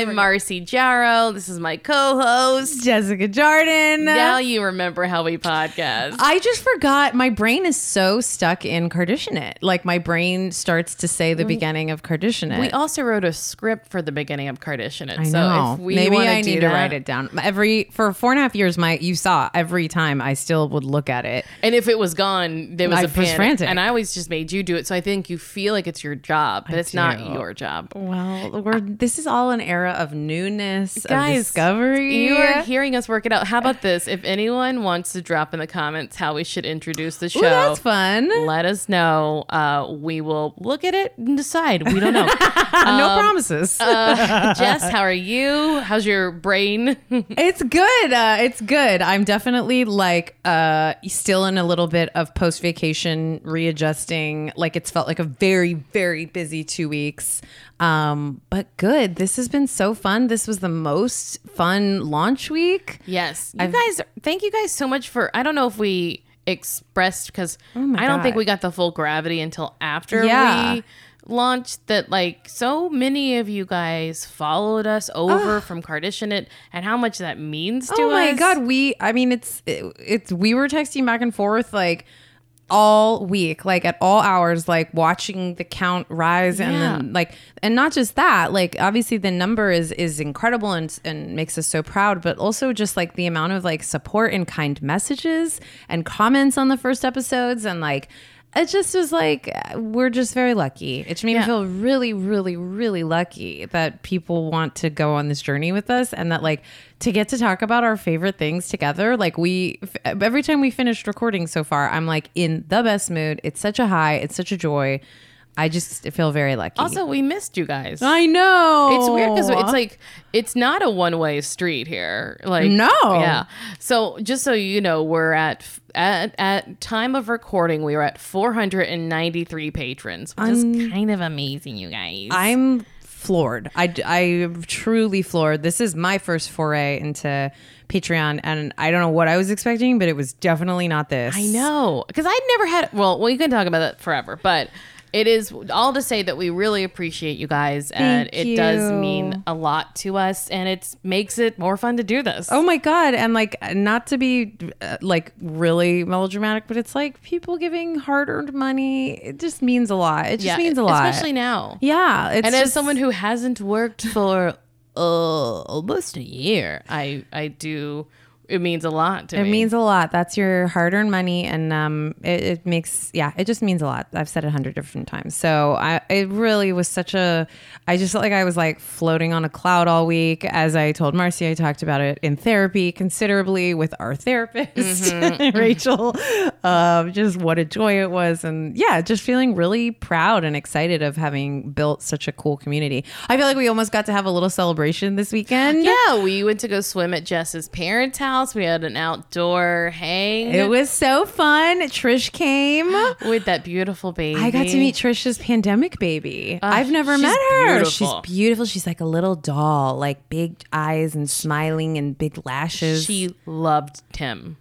I'm Marcy Jarrow. This is my co-host. Jessica Jordan. Now you remember how we podcast. I just forgot. My brain is so stuck in Kardashian. Like my brain starts to say the mm. beginning of Kardashian. we also wrote a script for the beginning of Kardashian. I so know. if we Maybe I do need to write it down. Every for four and a half years, my you saw every time I still would look at it. And if it was gone, there was I a panic. frantic. And I always just made you do it. So I think you feel like it's your job, but it's not your job. Well, we're this is all an era of newness, of discovery. You are hearing us work it out. How about this? If anyone wants to drop in the comments how we should introduce the show, Ooh, that's fun. let us know. Uh, we will look at it and decide. We don't know. no promises. uh, Jess, how are you? How's your brain? It's good. Uh, it's good. I'm definitely like uh, still in a little bit of post vacation readjusting. Like it's felt like a very, very busy two weeks. Um, but good. This has been so fun. This was the most fun launch week. yes. You guys, thank you guys so much for. I don't know if we expressed because oh I don't think we got the full gravity until after Yeah. we launched that like so many of you guys followed us over from Kardashian it and how much that means to us. Oh my god, we I mean it's it, it's we were texting back and forth like all week like at all hours like watching the count rise and Yeah. then like and not just that like obviously the number is is incredible and and makes us so proud but also just like the amount of like support and kind messages and comments on the first episodes and like it just was like we're just very lucky. It made Yeah. me feel really, really, really lucky that people want to go on this journey with us, and that like to get to talk about our favorite things together. Like we, f- every time we finished recording so far, I'm like in the best mood. It's such a high. It's such a joy. I just feel very lucky. Also, we missed you guys. I know It's weird because it's like it's not a one way street here. Like No. yeah. So just so you know, we're at at at time of recording, we were at 493 patrons, which is kind of amazing, you guys. I'm floored. I, I'm truly floored. This is my first foray into Patreon, and I don't know what I was expecting, but it was definitely not this. I know because I'd never had. Well, we can talk about that forever, but. It is all to say that we really appreciate you guys, and Thank it does mean a lot to us, and it makes it more fun to do this. Oh my god! And like, not to be uh, like really melodramatic, but it's like people giving hard-earned money. It just means a lot. It just means a lot, especially now. Yeah, it's and as someone who hasn't worked for uh, almost a year, I I do. It means a lot to It me. means a lot. That's your hard-earned money, and um, it, it makes yeah, it just means a lot. I've said it a hundred different times. So I, it really was such a. I just felt like I was like floating on a cloud all week. As I told Marcy, I talked about it in therapy considerably with our therapist, Rachel. Um, just what a joy it was, and yeah, just feeling really proud and excited of having built such a cool community. I feel like we almost got to have a little celebration this weekend. yeah, we went to go swim at Jess's parents' house. We had an outdoor hang. It was so fun. Trish came. with that beautiful baby. I got to meet Trisha's pandemic baby. I've never met her. beautiful. She's beautiful. She's like a little doll, like big eyes and smiling and big lashes. She loved Tim.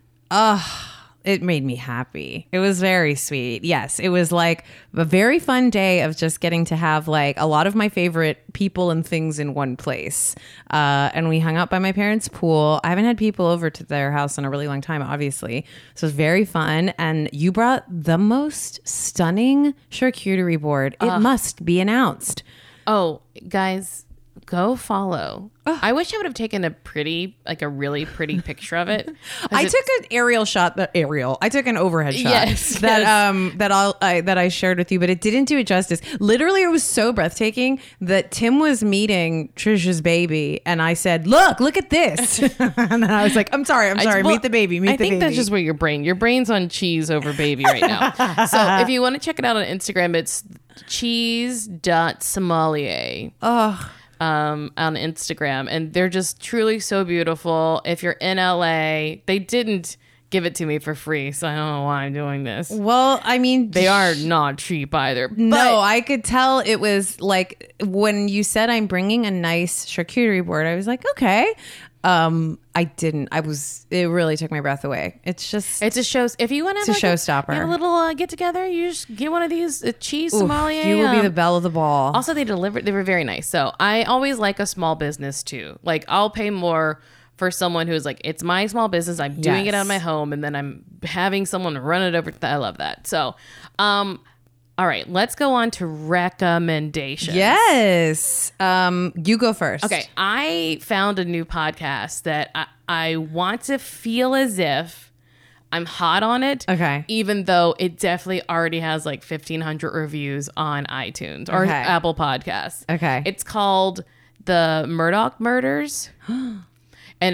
It made me happy. It was very sweet. Yes, it was like a very fun day of just getting to have like a lot of my favorite people and things in one place. Uh, and we hung out by my parents' pool. I haven't had people over to their house in a really long time, obviously. So it was very fun. And you brought the most stunning charcuterie board. It must be announced. Oh, guys, go follow. I wish I would have taken a pretty, like a really pretty picture of it. I took an aerial shot. That aerial. I took an overhead shot. Yes, that yes. um that I'll I, that I shared with you, but it didn't do it justice. Literally, it was so breathtaking that Tim was meeting Trisha's baby, and I said, "Look, look at this," and then I was like, "I'm sorry, I'm I- sorry. well, meet the baby. Meet I the think baby." that's just where your brain, your brain's on cheese over baby right now. so if you want to check it out on Instagram, it's cheese dot cheese.sommelier. oh, um, on Instagram, and they're just truly so beautiful. If you're in LA, they didn't give it to me for free, so I don't know why I'm doing this. well, I mean, They are not cheap either. No, I could tell it was like when you said I'm bringing a nice charcuterie board. I was like, okay. Um, I didn't. I was. It really took my breath away. It's just. It just shows if you want to It's a showstopper. have a little uh, get together, you just get one of these uh, cheese oof, sommelier. you will be um, the belle of the ball. Also, they delivered. They were very nice. So I always like a small business too. Like I'll pay more for someone who's like, it's my small business. I'm doing it out of my home, and then I'm having someone run it over. I love that. So, um, all right, let's go on to recommendations. yes. Um, you go first. Okay, I found a new podcast that I, I want to feel as if I'm hot on it. Okay. Even though it definitely already has like 1,500 reviews on iTunes or Okay. Apple Podcasts. Okay. It's called The Murdaugh Murders. and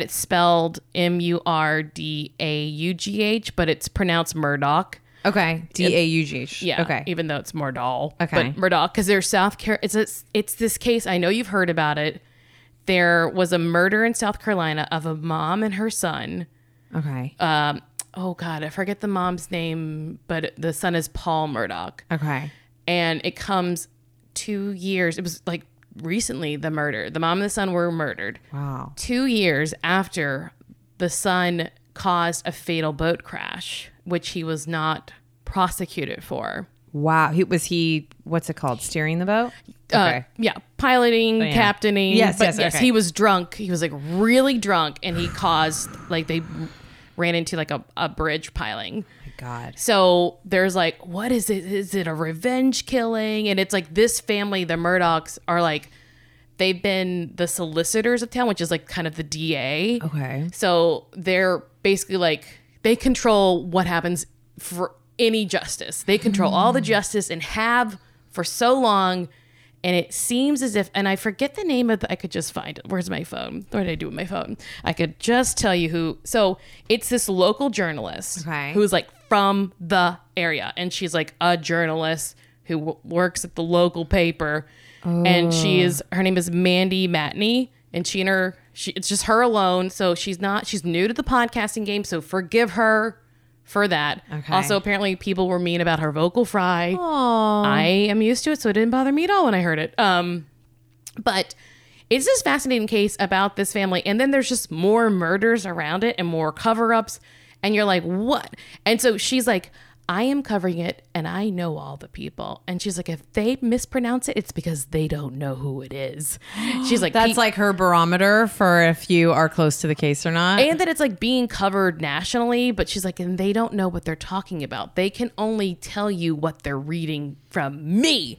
it's spelled M U R D A U G H, but it's pronounced Murdoch. Okay. D A U G H. Yeah. Okay. Even though it's Murdahl. Okay. But Murdahl, because they're South Carolina. It's a, it's this case. I know you've heard about it. There was a murder in South Carolina of a mom and her son. Okay. Um, oh God, I forget the mom's name, but the son is Paul Murdaugh, okay. and it comes two years. It was like recently the murder. The mom and the son were murdered Wow. two years after the son caused a fatal boat crash, which he was not prosecuted for. Wow. He was he. What's it called? Steering the boat. Uh, yeah, piloting, yeah. captaining. Yes, but yes, okay. he was drunk. He was like really drunk, and he caused like they ran into like a, a bridge piling. my God. So there's like, what is it? Is it a revenge killing? And it's like this family, the Murdaughs, are like, they've been the solicitors of town, which is like kind of the DA. Okay. So they're basically like they control what happens for any justice. They control all the justice and have for so long. And it seems as if, and I forget the name of the, I could just find it. Where's my phone? What did I do with my phone? I could just tell you who. So it's this local journalist Okay. who's like from the area. And she's like a journalist who w- works at the local paper. And she oh. is, her name is Mandy Matney. And she and her, she, it's just her alone. So she's not, she's new to the podcasting game. So forgive her for that. Okay. Also, apparently people were mean about her vocal fry. Oh. I am used to it, so it didn't bother me at all when I heard it. Um, but it's this fascinating case about this family, and then there's just more murders around it and more cover-ups, and you're like, what? And so she's like, I am covering it, and I know all the people. And she's like, if they mispronounce it, it's because they don't know who it is. She's like, That's like her barometer for if you are close to the case or not. and that it's like being covered nationally, but she's like, and they don't know what they're talking about. They can only tell you what they're reading from me.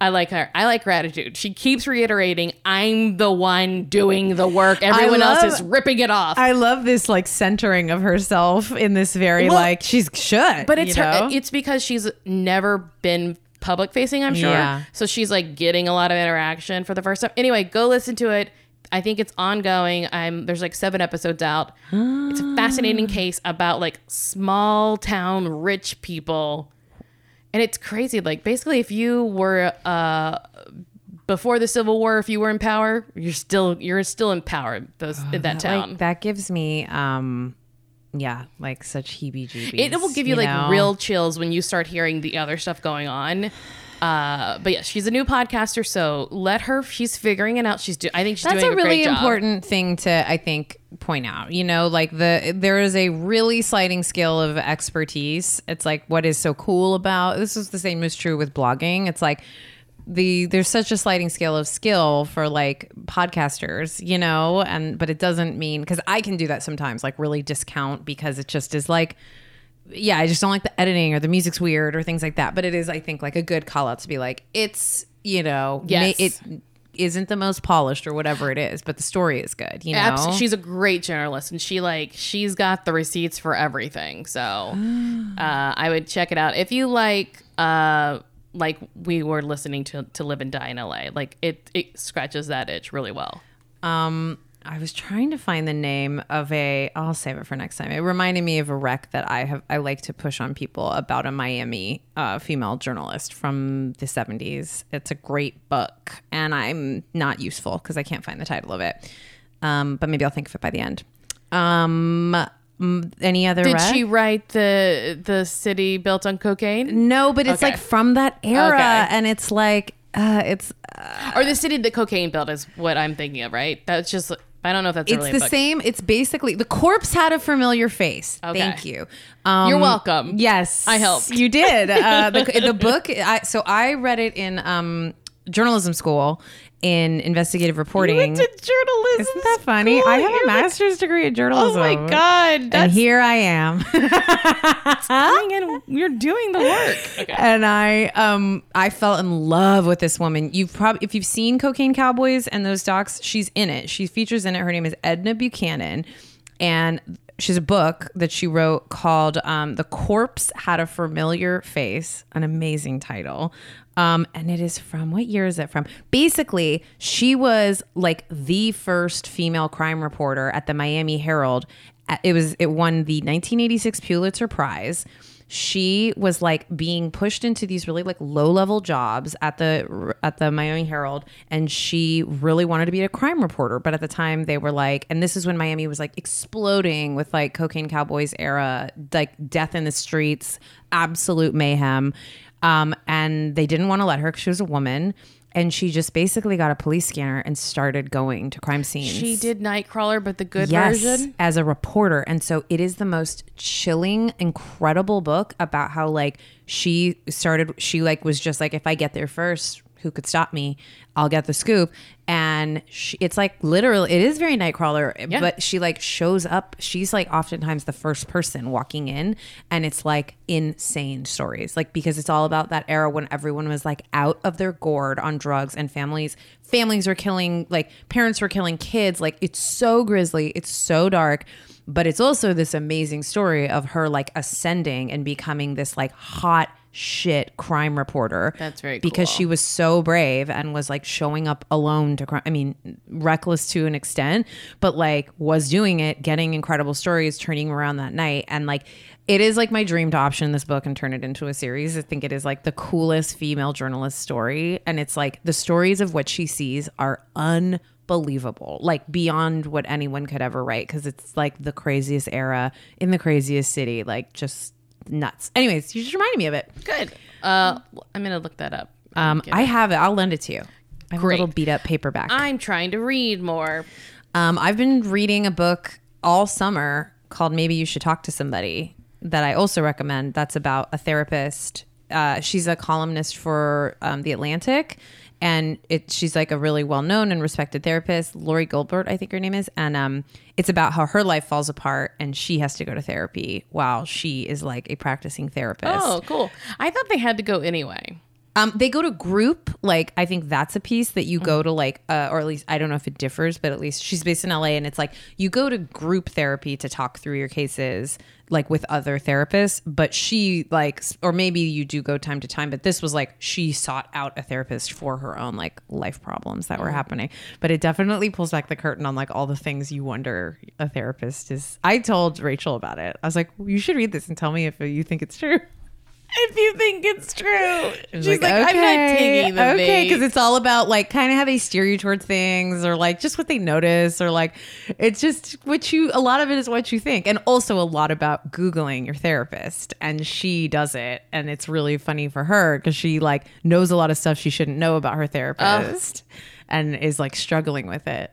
I like her. I like gratitude. She keeps reiterating, I'm the one doing the work. Everyone else is ripping it off. I love this like centering of herself in this very Well, like she's should. but it's her it's because she's never been public facing, I'm sure. Yeah. So she's like getting a lot of interaction for the first time. Anyway, go listen to it. I think it's ongoing. I'm there's like seven episodes out. it's a fascinating case about like small town rich people. And it's crazy. Like basically if you were uh before the Civil War, if you were in power, you're still you're still in power those in that town. Like, that gives me um yeah, like such heebie jeebies. it will give you, like know? real chills when you start hearing the other stuff going on. Uh, but yeah, she's a new podcaster, so let her. She's figuring it out. She's do. I think she's That's doing a a, really important thing to I think point out. You know, like the there is a really sliding scale of expertise. It's like what is so cool about this is the same is true with blogging. It's like the there's such a sliding scale of skill for like podcasters, you know, and but it doesn't mean because I can do that sometimes, like really discount because it just is like yeah, I just don't like the editing or the music's weird or things like that. But it is, I think, like a good call out to be like, it's, you know, ma- it isn't the most polished or whatever it is, but the story is good, you know? She's a great journalist, and she like she's got the receipts for everything. So uh, I would check it out if you like. Uh, like we were listening to to Live and Die in LA. Like it it scratches that itch really well. um, I was trying to find the name of a. I'll save it for next time. It reminded me of a rec that I have. I like to push on people about a Miami uh, female journalist from the seventies. It's a great book, and I'm not useful because I can't find the title of it. Um, but maybe I'll think of it by the end. Um, any other? Did rec? she write the the city built on cocaine, No, but it's Okay. like from that era, Okay. and it's like uh, it's or the city that cocaine built is what I'm thinking of, right? That's just I don't know if that's It's really the same. It's basically the corpse had a familiar face. Okay. Thank you. Um, You're welcome. Yes, I helped. You did. Uh, the, the book. I, so I read it in um, journalism school in investigative reporting. journalism. Isn't that funny? I have a master's degree in journalism. Oh my god, And here I am. coming in. You're doing the work. Okay. and I um I fell in love with this woman. You've probably if you've seen Cocaine Cowboys and those docs, she's in it. She features in it. Her name is Edna Buchanan, and she's a book that she wrote called um, "The Corpse Had a Familiar Face," an amazing title. Um, and it is from what year is it from? Basically, she was like the first female crime reporter at the Miami Herald. It was it won the 1986 Pulitzer Prize she was like being pushed into these really like low level jobs at the at the Miami Herald and she really wanted to be a crime reporter. But at the time they were like and this is when Miami was like exploding with like cocaine cowboys era like death in the streets absolute mayhem. Um and they didn't want to let her cuz she was a woman and she just basically got a police scanner and started going to crime scenes She did Nightcrawler, but the good yes, version. as a reporter. And so it is the most chilling, incredible book about how like she started she like was just like if I get there first, who could stop me? I'll get the scoop. And she, it's like literally it is very Nightcrawler, Yeah. but she like shows up. She's like oftentimes the first person walking in and it's like insane stories. Like because it's all about that era when everyone was like out of their gourd on drugs and families families were killing like parents were killing kids. Like it's so grisly, it's so dark. But it's also this amazing story of her like ascending and becoming this like hot shit crime reporter. That's very because cool. she was so brave and was like showing up alone to crime. I mean, reckless to an extent, but like was doing it, getting incredible stories, turning around that night. And like, it is like my dream to option this book and turn it into a series. I think it is like the coolest female journalist story. And it's like the stories of what she sees are unbelievable, like beyond what anyone could ever write because it's like the craziest era in the craziest city, like just nuts. Anyways, you just reminded me of it. Good. Uh, I'm gonna look that up. Um, I have it. I'll lend it to you. I have Great. a little beat up paperback. I'm trying to read more. Um, I've been reading a book all summer called Maybe You Should Talk to Somebody that I also recommend. That's about a therapist. Uh, she's a columnist for um, The Atlantic. And it, she's like a really well known and respected therapist, Lori Gottlieb, I think her name is. And um, it's about how her life falls apart and she has to go to therapy while she is like a practicing therapist. Oh, cool. I thought they had to go anyway. Um, they go to group. Like I think that's a piece that you go to like, uh, or at least I don't know if it differs, but at least she's based in LA, and it's like you go to group therapy to talk through your cases, like with other therapists. But she like, or maybe you do go time to time, but this was like she sought out a therapist for her own like life problems that were happening. But it definitely pulls back the curtain on like all the things you wonder a therapist is. I told Rachel about it. I was like, you should read this and tell me if you think it's true. If you think it's true, she's like, like, I'm not taking the okay, because it's all about like kind of how they steer you towards things, or like just what they notice, or like it's just what you. A lot of it is what you think, and also a lot about googling your therapist, and she does it, and it's really funny for her because she like knows a lot of stuff she shouldn't know about her therapist, and is like struggling with it.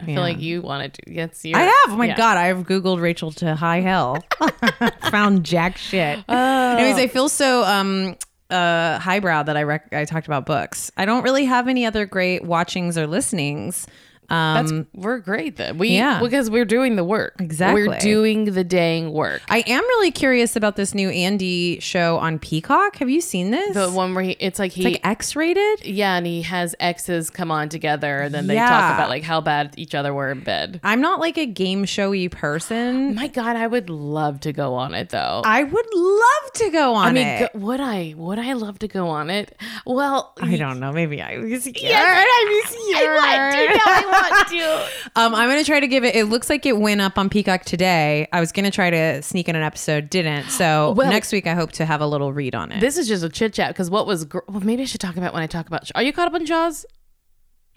I feel like you wanted to. Yes, you. I have. Oh my god, I've googled Rachel to high hell. Found jack shit. Anyways, I feel so um uh highbrow that I rec- I talked about books. I don't really have any other great watchings or listenings. That's Um we're great then. We yeah. because we're doing the work. Exactly. We're doing the dang work. I am really curious about this new Andy show on Peacock. Have you seen this? The one where he, it's like he, it's like X-rated. yeah, and he has exes come on together, and then they talk about like how bad each other were in bed. I'm not like a game showy person. My God, I would love to go on it though. I would love to go on I mean, it. go, would I? Would I love to go on it? Well, I don't know. Maybe I was scared. I want to. No, I want to. Um, I'm gonna try to give it. It looks like it went up on Peacock today. I was gonna try to sneak in an episode, didn't. So Well- next week I hope to have a little read on it. This is just a chit chat because what was gr- well, maybe I should talk about when I talk about. Are you caught up on Jaws?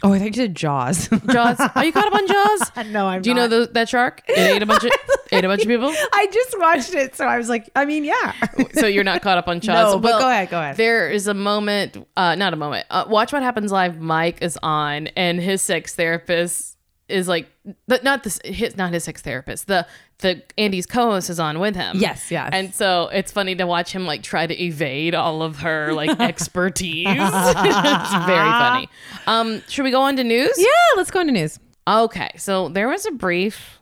Oh, I think you said Jaws. Jaws? Are you caught up on Jaws? no, I'm. Do you know the, that shark? It ate a bunch of ate a bunch of people. I just watched it, so I was like, I mean, yeah. So you're not caught up on Jaws. No, but go ahead, go ahead. There is a moment, uh, not a moment. Uh, watch what happens live. Mike is on, and his sex therapist is like the, not this his not his sex therapist. The the Andy's co-host is on with him. Yes, yes. And so it's funny to watch him like try to evade all of her like expertise. it's very funny. Um, should we go on to news? Yeah, let's go into news. Okay, so there was a brief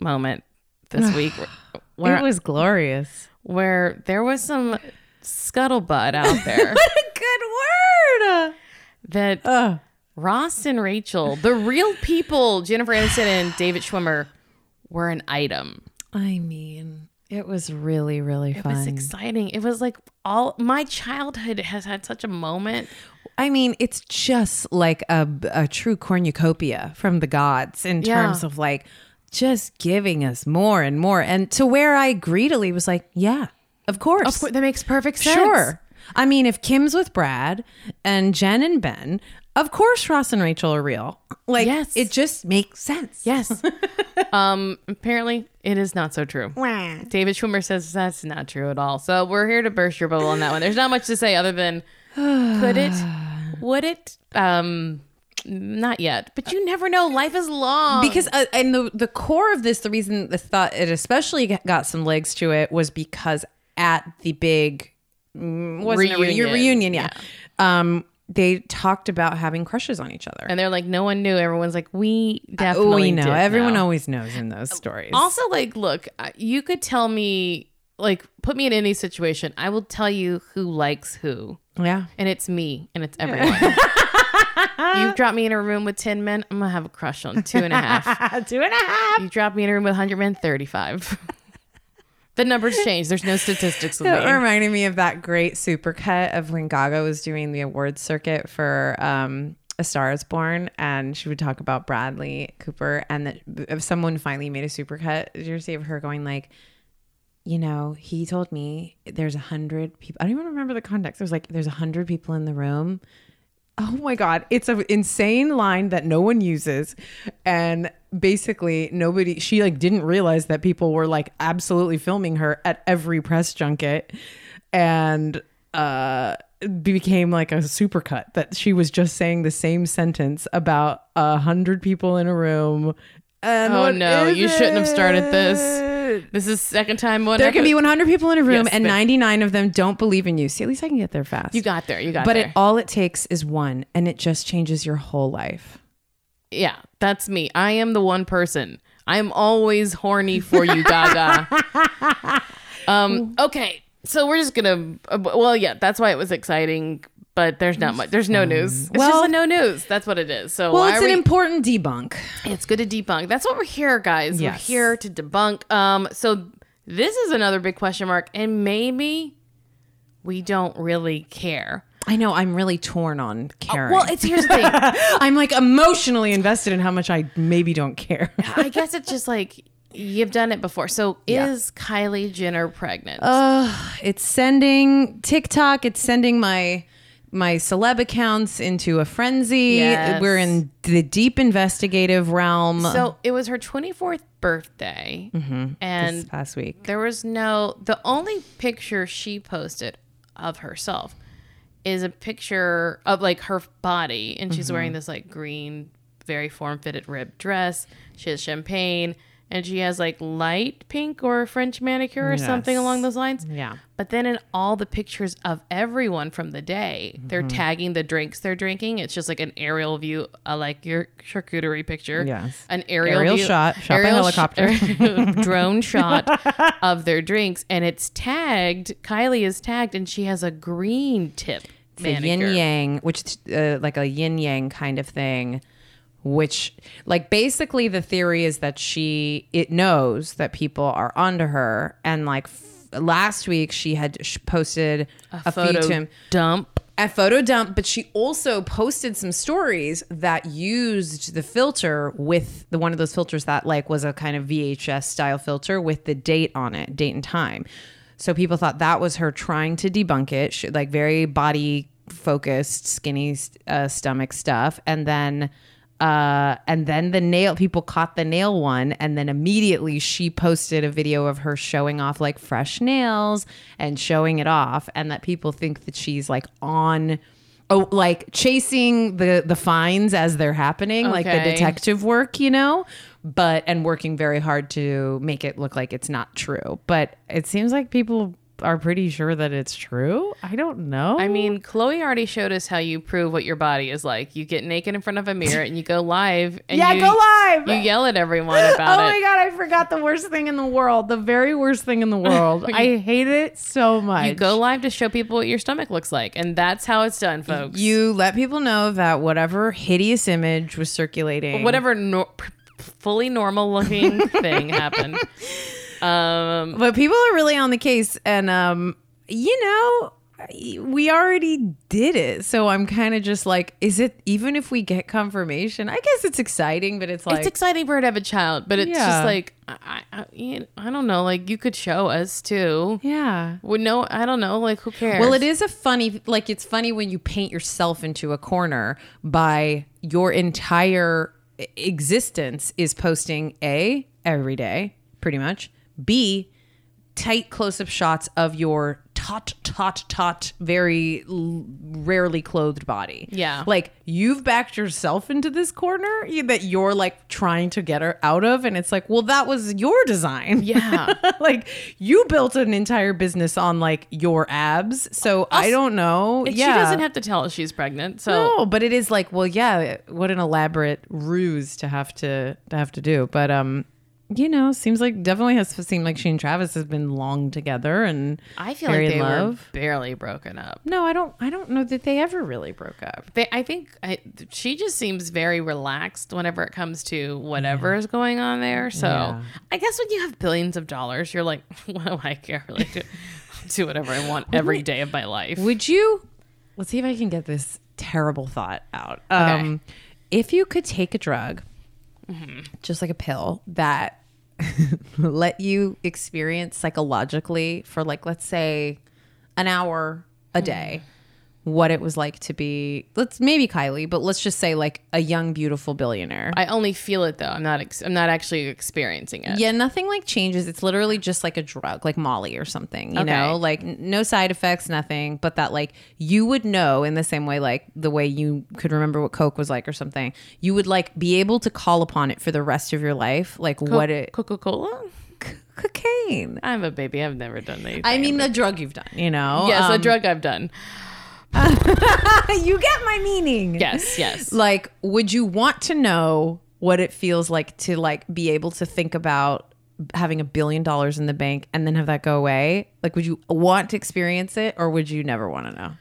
moment this week where, where, it was glorious. where there was some scuttlebutt out there What a good word. that Uh, Ross and Rachel, the real people, Jennifer Aniston and David Schwimmer, were an item. I mean, it was really, really It fun. was exciting. It was like all my childhood has had such a moment. I mean, it's just like a, a true cornucopia from the gods in Yeah. terms of like just giving us more and more. And to where I greedily was like, yeah, of course. Of course, that makes perfect sense. Sure. I mean, if Kim's with Brad and Jen and Ben, of course Ross and Rachel are real. Like, Yes. it just makes sense. Yes. um. Apparently, it is not so true. David Schwimmer says that's not true at all. So we're here to burst your bubble on that one. There's not much to say other than could it, would it? Um, not yet. But you never know. Life is long. because uh, and the the core of this the reason the thought it especially got some legs to it was because at the big mm, wasn't a Reunion. reunion, reunion yeah. um they talked about having crushes on each other and they're like, no one knew. Everyone's like, we uh, definitely we know everyone know. always knows in those stories Also, like, look, you could tell me, like, put me in any situation. I will tell you who likes who. yeah And it's me and it's everyone. you drop me in a room with 10 men, I'm going to have a crush on two and a half. two and a half You drop me in a room with 100 men, 35. The numbers change. There's no statistics with It me. reminded me of that great supercut of when Gaga was doing the awards circuit for um, A Star Is Born, and she would talk about Bradley Cooper, and that if someone finally made a supercut, did you ever see of her going like, you know, he told me there's a hundred people. I don't even remember the context. There's like there's a hundred people in the room. Oh my god, it's an insane line that no one uses, and basically nobody. She like didn't realize that people were like absolutely filming her at every press junket, and uh became like a supercut that she was just saying the same sentence about a hundred people in a room. And Oh, no, you shouldn't have started this. This is second time one. There can be 100 people in a room, Yes, and 99 of them don't believe in you. See, at least I can get there fast. You got there. You got there. but there. it all it takes is one, and it just changes your whole life. yeah, that's me. I am the one person. I'm always horny for you, Gaga. um, okay, so we're just gonna. Uh, well, yeah, that's why it was exciting. But there's not much. There's no news. It's Well- just a no news. That's what it is. So Well, it's an we? important debunk. it's good to debunk. That's what we're here, guys. Yes. We're here to debunk. Um, so this is another big question mark, and maybe we don't really care. I know I'm really torn on caring. Well, it's here's the thing. I'm like emotionally invested in how much I maybe don't care. I guess it's just like you've done it before. So Yeah. is Kylie Jenner pregnant? it's sending TikTok. It's sending my my celeb accounts into a frenzy. Yes. We're in the deep investigative realm. so it was her 24th birthday, and this past week, there was no. The only picture she posted of herself is a picture of like her body, and she's Mm-hmm. wearing this like green, very form-fitted ribbed dress. She has champagne. And she has like light pink or French manicure or something along those lines. yeah. But then in all the pictures of everyone from the day, Mm-hmm. they're tagging the drinks they're drinking. It's just like an aerial view, uh, like your charcuterie picture. Yes. An aerial, Aerial view- shot, shot by aerial helicopter. drone shot of their drinks, and it's tagged. Kylie is tagged, and she has a green tip It's a yin yang, which uh, like a yin yang kind of thing. Which, like, basically, the theory is that she it knows that people are onto her, and like f- last week she had sh- posted a, feed Photo to him dump. a photo dump, but she also posted some stories that used the filter with the one of those filters that like was a kind of VHS style filter with the date on it, date and time. So people thought that was her trying to debunk it, she, like very body focused, skinny uh, stomach stuff, and then. Uh, and then the nail people caught the nail one, and then immediately she posted a video of her showing off like fresh nails and showing it off, and that people think that she's like on oh, like chasing the the fines as they're happening, like the detective work, you know, but and working very hard to make it look like it's not true. But it seems like people are pretty sure that it's true. I don't know. I mean, Khloé already showed us how you prove what your body is like. You get naked in front of a mirror and you go live. And Yeah, you, go live. You yell at everyone about oh it. my god, I forgot the worst thing in the world. The very worst thing in the world. I hate it so much. You go live to show people what your stomach looks like, and that's how it's done, folks. You let people know that whatever hideous image was circulating, whatever nor- fully normal looking thing happened. Um, But people are really on the case, and um, you know, we already did it. So I'm kind of just like, is it even if we get confirmation? I guess it's exciting, but it's like, it's exciting for her to have a child, but it's Yeah. just like I, I, I, I don't know. Like you could show us too. yeah. Well, no, I don't know. Like who cares? Well, it is a funny, like, it's funny when you paint yourself into a corner by your entire existence is posting A, every day, pretty much, B, tight close up shots of your taut, taut, taut, very l- rarely clothed body. Yeah. Like, you've backed yourself into this corner that you're like trying to get her out of. And it's like, well, that was your design. Yeah. like you built an entire business on like your abs. So I don't know. Yeah. She doesn't have to tell us she's pregnant. So no, but it is like, well, yeah, what an elaborate ruse to have to to have to do. But um, you know, seems like definitely has seemed like she and Travis have been long together and I feel very like they in were barely broken up. No, I don't. I don't know that they ever really broke up. They, I think I, she just seems very relaxed whenever it comes to whatever is going on there. So Yeah. I guess when you have billions of dollars, you're like, what do I care? Like, do, do whatever I want every day of my life. Would you? Let's see if I can get this terrible thought out. Um, if you could take a drug, just like a pill that let you experience psychologically for like let's say an hour a day mm. What it was like to be let's maybe Kylie but let's just say like a young beautiful billionaire I only feel it though. I'm not. Ex- I'm not actually experiencing it. yeah nothing like changes it's literally just like a drug like molly or something you Okay. know like n- no side effects nothing but that like you would know in the same way like the way you could remember what coke was like or something you would like be able to call upon it for the rest of your life like what it Coca Cola. cocaine I'm a baby. I've never done anything. I mean, the drug you've done, you know? yes, a Um, drug I've done. you get my meaning. Yes, yes. Like, would you want to know what it feels like to like be able to think about having a billion dollars in the bank and then have that go away? Like, would you want to experience it or would you never want to know?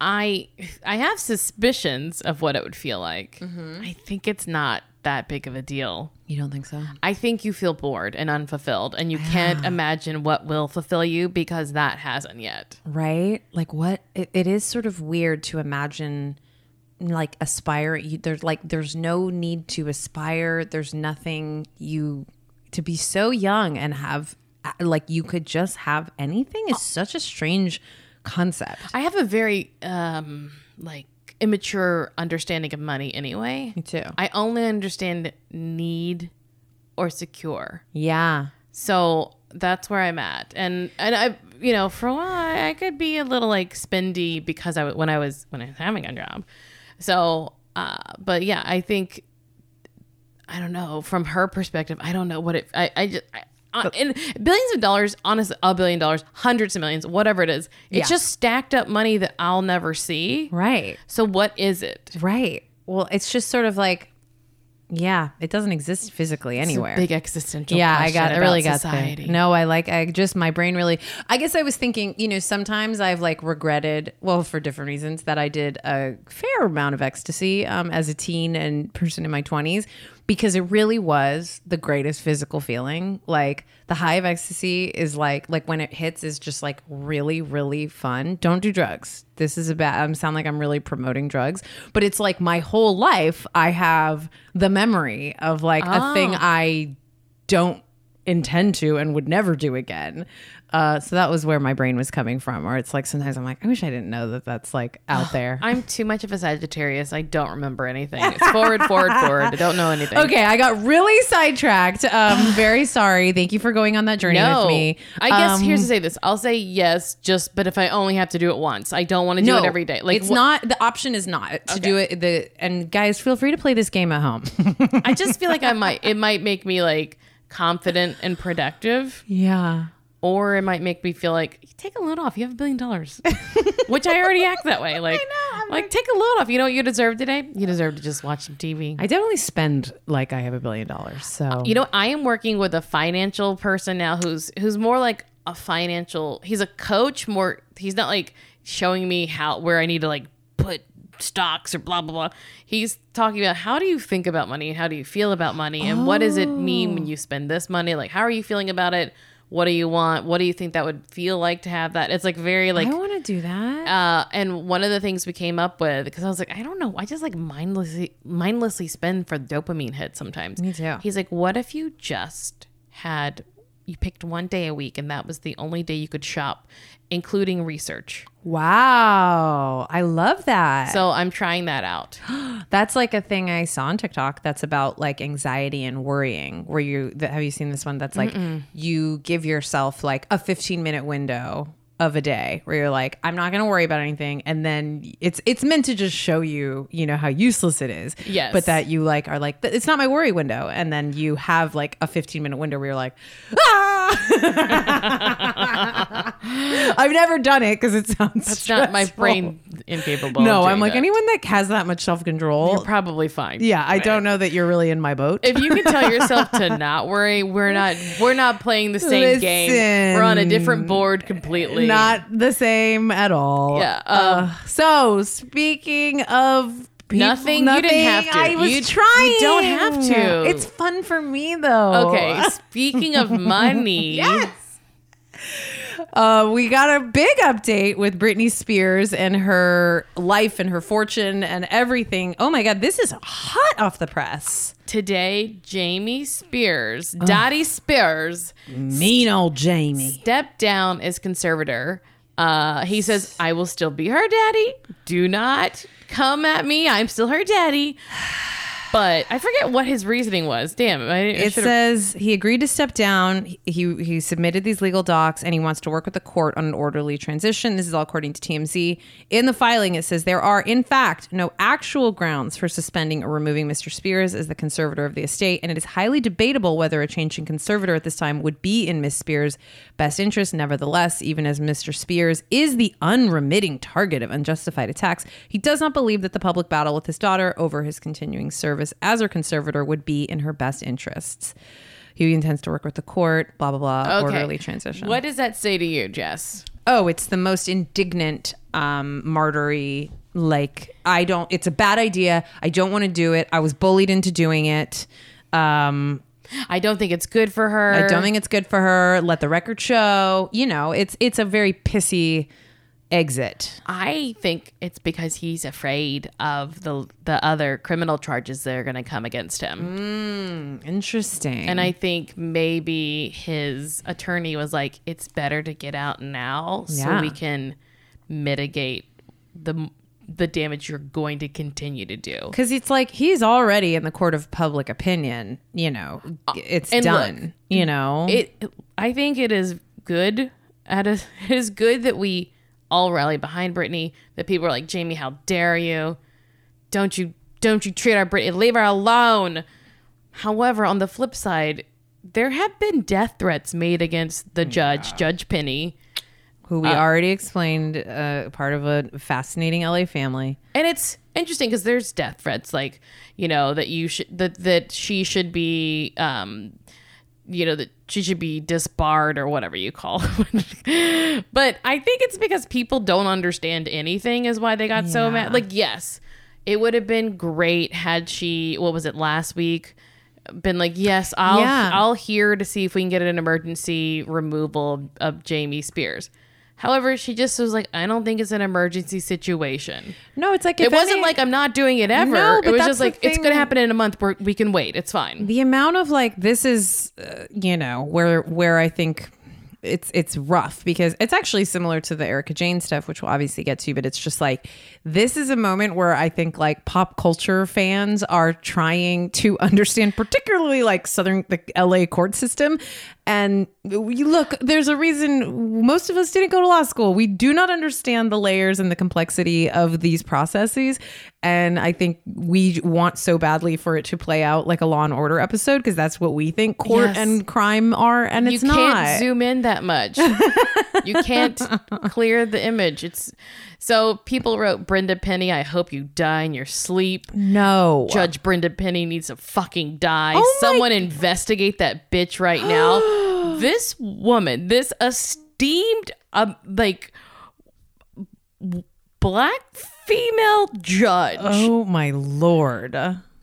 I I have suspicions of what it would feel like. Mm-hmm. I think it's not that big of a deal. You don't think so? I think you feel bored and unfulfilled, and you can't imagine what will fulfill you because that hasn't yet. Right? Like, what? It, it is sort of weird to imagine like aspire you, there's like there's no need to aspire there's nothing you to be so young and have like you could just have anything is such a strange concept I have a very um like immature understanding of money anyway. Me too. I only understand need or secure. yeah So that's where I'm at. And and I you know, for a while I, could be a little like spendy because I when I was when I was having a job. So uh but yeah, I think I don't know from her perspective. I don't know what it I I just I, uh, in billions of dollars, honestly, a billion dollars, hundreds of millions, whatever it is, it's Yeah. just stacked up money that I'll never see. right So what is it? right well it's just sort of like yeah it doesn't exist physically anywhere Big existential. yeah i got i really got society. there no i like i just my brain really i guess i was thinking you know sometimes i've like regretted well for different reasons that i did a fair amount of ecstasy um, as a teen and person in my 20s because it really was the greatest physical feeling. Like the high of ecstasy is like like when it hits is just like really really fun. Don't do drugs. This is a bad i sound like i'm really promoting drugs but it's like my whole life i have the memory of like a thing oh. i don't intend to and would never do again. Uh, so that was where my brain was coming from. Or it's like sometimes I'm like, I wish I didn't know that that's like out there. I'm too much of a Sagittarius. I don't remember anything. It's forward, forward, forward. I don't know anything. Okay, I got really sidetracked. Um, very sorry. Thank you for going on that journey No, with me. I guess Um, here's to say this. I'll say yes, just but if I only have to do it once, I don't want to do it every day. Like it's wh- not the option is not to do it. The and guys, feel free to play this game at home. I just feel like I might. It might make me like confident and productive, yeah. Or it might make me feel like take a load off. You have a billion dollars, which I already act that way. Like, know, I'm like take a load off. You know what you deserve today? You deserve to just watch some TV. I definitely spend like I have a billion dollars. So You know, I am working with a financial person now who's who's more like a financial. He's a coach. More, he's not like showing me how where I need to like put stocks or blah blah blah. He's talking about how do you think about money, how do you feel about money, and what does it mean when you spend this money? Like, how are you feeling about it? What do you want? What do you think that would feel like to have that? It's like very like I want to do that. uh, and one of the things we came up with because I was like, I don't know, I just like mindlessly mindlessly spend for dopamine hits sometimes. Me too. He's like, what if you just had you picked one day a week and that was the only day you could shop, including research. wow, I love that. So I'm trying that out. That's like a thing I saw on TikTok that's about like anxiety and worrying. Where you have you seen this one that's like you give yourself like a 15 minute window of a day where you're like I'm not going to worry about anything and then it's it's meant to just show you, you know, how useless it is. Yes. But that you like are like it's not my worry window and then you have like a 15 minute window where you're like ah! I've never done it cuz it sounds It's not my brain incapable. No, I'm like that. anyone that has that much self-control You're probably fine. yeah, I don't know that you're really in my boat. if you can tell yourself to not worry, we're not we're not playing the same game. We're on a different board completely. Not the same at all. Yeah, Uh, so speaking of people, Nothing- you didn't have to. I was You- you trying. don't have to. It's fun for me though. Okay, speaking of money, Yes. Uh, we got a big update with Britney Spears and her life and her fortune and everything. Oh my God, this is hot off the press. today Jamie Spears, Dottie Spears, Mean old Jamie. stepped down as conservator. Uh, he says, I will still be her daddy. Do not come at me. I'm still her daddy. But I forget what his reasoning was. Damn, I, I It should've- says he agreed to step down. He he submitted these legal docs and he wants to work with the court on an orderly transition. This is all according to TMZ. In the filing, it says there are, in fact, no actual grounds for suspending or removing Mr. Spears as the conservator of the estate, and it is highly debatable whether a change in conservator at this time would be in Miss Spears' best interest. Nevertheless, even as Mr. Spears is the unremitting target of unjustified attacks, he does not believe that the public battle with his daughter over his continuing service as her conservator would be in her best interests. He intends to work with the court, blah, blah, blah, Okay. orderly transition. What does that say to you, Jess? Oh, it's the most indignant, um, martyry. Like, I don't, it's a bad idea. I don't want to do it. I was bullied into doing it. Um, I don't think it's good for her. I don't think it's good for her. Let the record show. You know, it's it's a very pissy exit. I think it's because he's afraid of the the other criminal charges that are going to come against him. Interesting. And I think maybe his attorney was like, "It's better to get out now, so we can mitigate the the damage you're going to continue to do." because it's like he's already in the court of public opinion. You know, it's Uh, and done. look, you know, It, I think it is good. At a, it is good that we all rally behind Britney. That people are like, "Jamie, how dare you? Don't you don't you treat our Britney? Leave her alone." However, on the flip side, there have been death threats made against the judge, Judge Penny. who we already explained, uh, part of a fascinating LA family. and it's interesting because there's death threats like you know that you should that that she should be um you know that she should be disbarred or whatever you call it. but i think it's because people don't understand anything is why they got so mad like yes it would have been great had she what was it last week been like yes i'll Yeah. i'll hear to see if we can get an emergency removal of jamie spears However, she just was like, I don't think it's an emergency situation. No, it's like It wasn't any- like I'm not doing it ever. No, but it was just like it's going to happen in a month. We're, we can wait. It's fine. the amount of like this is uh, you know where where i think it's it's rough because it's actually similar to the Erika Jayne stuff, which we'll obviously get to, but it's just like this is a moment where I think like pop culture fans are trying to understand, particularly like Southern the LA court system. And we look, there's a reason most of us didn't go to law school. We do not understand the layers and the complexity of these processes. And I think we want so badly for it to play out like a Law and Order episode because that's what we think court Yes. and crime are, and you it's can't not. zoom in that much. you can't clear the image. It's so people wrote Brenda Penny. I hope you die in your sleep. no, Judge Brenda Penny needs to fucking die. Oh my- Someone investigate that bitch right now. this woman, this esteemed, um, like black female judge, Oh my lord.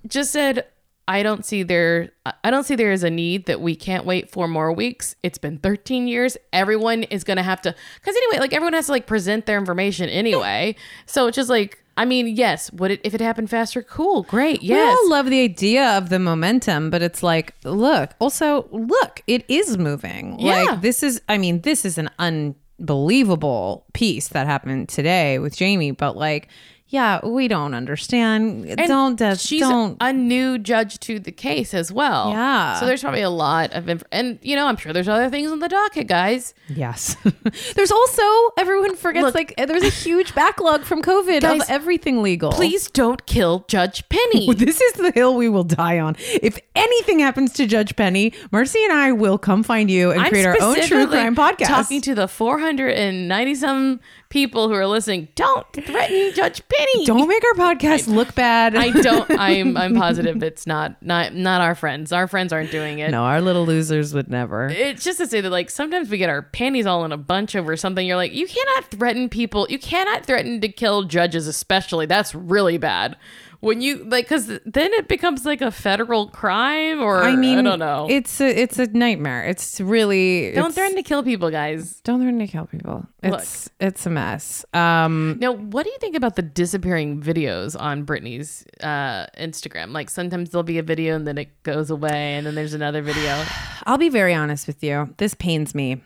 just said, "I don't see there. I don't see there is a need that we can't wait four more weeks. It's been 13 years. Everyone is gonna have to, because anyway, like everyone has to like present their information anyway. So it's just like." I mean, yes. Would it if it happened faster? Cool, great, Yes. We all love the idea of the momentum, but it's like, look, also, look, it is moving. Yeah. Like, this is, I mean, this is an unbelievable piece that happened today with Jamie, but like, yeah, we don't understand. And don't, just she's don't. a new judge to the case as well. Yeah. So there's probably a lot of inf- and you know I'm sure there's other things on the docket, guys. Yes. there's also, everyone forgets, Look- like, there's a huge backlog from COVID Guys, of everything legal. Please don't kill Judge Penny. This is the hill we will die on. If anything happens to Judge Penny, Mercy and I will come find you and I'm create our own true crime podcast. Talking to the 490 some people who are listening. Don't threaten Judge Penny. Don't make our podcast look bad. I don't. I'm. I'm positive it's not. Not. Not our friends. Our friends aren't doing it. no, our little losers would never. It's just to say that like sometimes we get our panties all in a bunch over something. You're like, you cannot threaten people. You cannot threaten to kill judges, especially. That's really bad. When you like, because then it becomes like a federal crime, or I mean, I don't know. It's a it's a nightmare. It's really don't it's- threaten to kill people, guys. Don't threaten to kill people. It's it's a mess. Um, Now, what do you think about the disappearing videos on Britney's uh, Instagram? Like sometimes there'll be a video and then it goes away, and then there's another video. I'll be very honest with you. This pains me.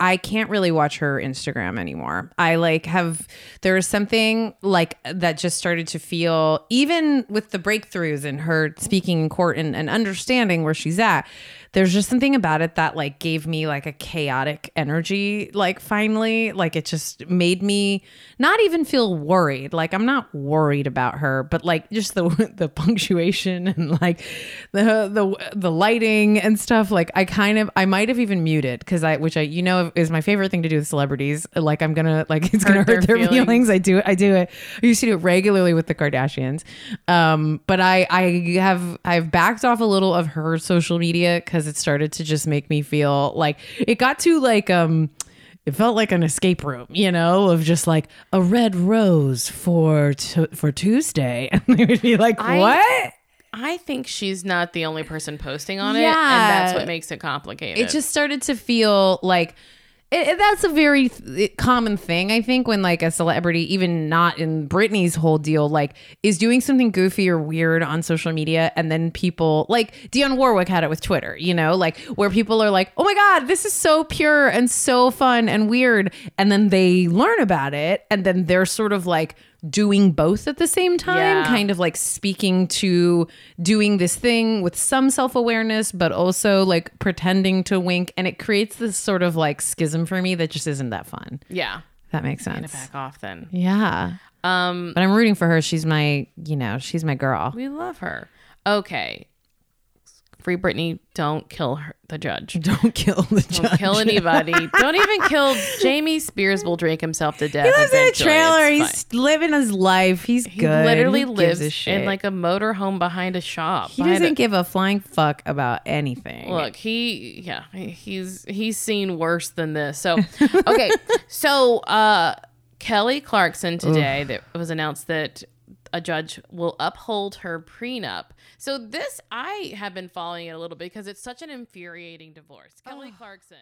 I can't really watch her Instagram anymore. I like have there is something like that just started to feel even with the breakthroughs and her speaking in court and, and understanding where she's at. There's just something about it that like gave me like a chaotic energy. Like finally, like it just made me not even feel worried. Like I'm not worried about her, but like just the the punctuation and like the the the lighting and stuff. Like I kind of I might have even muted because I which I you know is my favorite thing to do with celebrities. Like I'm gonna like it's gonna Hurt their their feelings. feelings. I do it. I do it. I used to do it regularly with the Kardashians. Um, but I I have I've backed off a little of her social media because it started to just make me feel like it got to like um it felt like an escape room, you know, of just like a red rose for t- for Tuesday, and they would be like, I- "What?" I think she's not the only person posting on it, Yeah. and that's what makes it complicated. it just started to feel like it, it- that's a very th- common thing i think when like a celebrity even not in britney's whole deal like is doing something goofy or weird on social media and then people like dionne warwick had it with twitter you know like where people are like oh my god this is so pure and so fun and weird and then they learn about it and then they're sort of like doing both at the same time Yeah. kind of like speaking to doing this thing with some self-awareness but also like pretending to wink and it creates this sort of like schism for me that just isn't that fun yeah. that makes sense back off then. yeah Um, but i'm rooting for her she's my you know she's my girl we love her. Okay. Free Britney. Don't kill her, the judge. don't kill the Don't judge kill anybody. Don't even kill Jamie Spears. Will drink himself to death. he lives in a trailer he's living his life he's He good literally gives lives in like a motor home behind a shop. he doesn't a- give a flying fuck about anything Look, he yeah, he's he's seen worse than this. So okay, so uh, Kelly Clarkson today that was announced that a judge will uphold her prenup. So this I have been following it a little bit because it's such an infuriating divorce. Kelly Clarkson.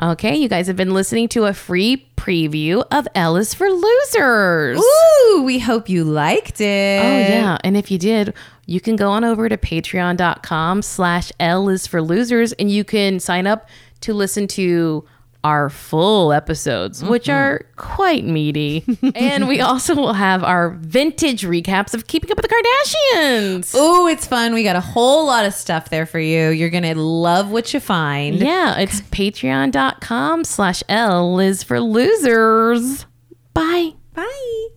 Okay, you guys have been listening to a free preview of L is for Losers. Ooh, we hope you liked it. Oh yeah, and if you did, you can go on over to patreon.com slash L is for losers and you can sign up to listen to our full episodes, which mm-hmm. are quite meaty. and we also will have our vintage recaps of Keeping Up with the Kardashians. Oh, it's fun. We got a whole lot of stuff there for you. You're gonna love what you find. Yeah, it's patreon.com slash L is for losers. Bye. Bye.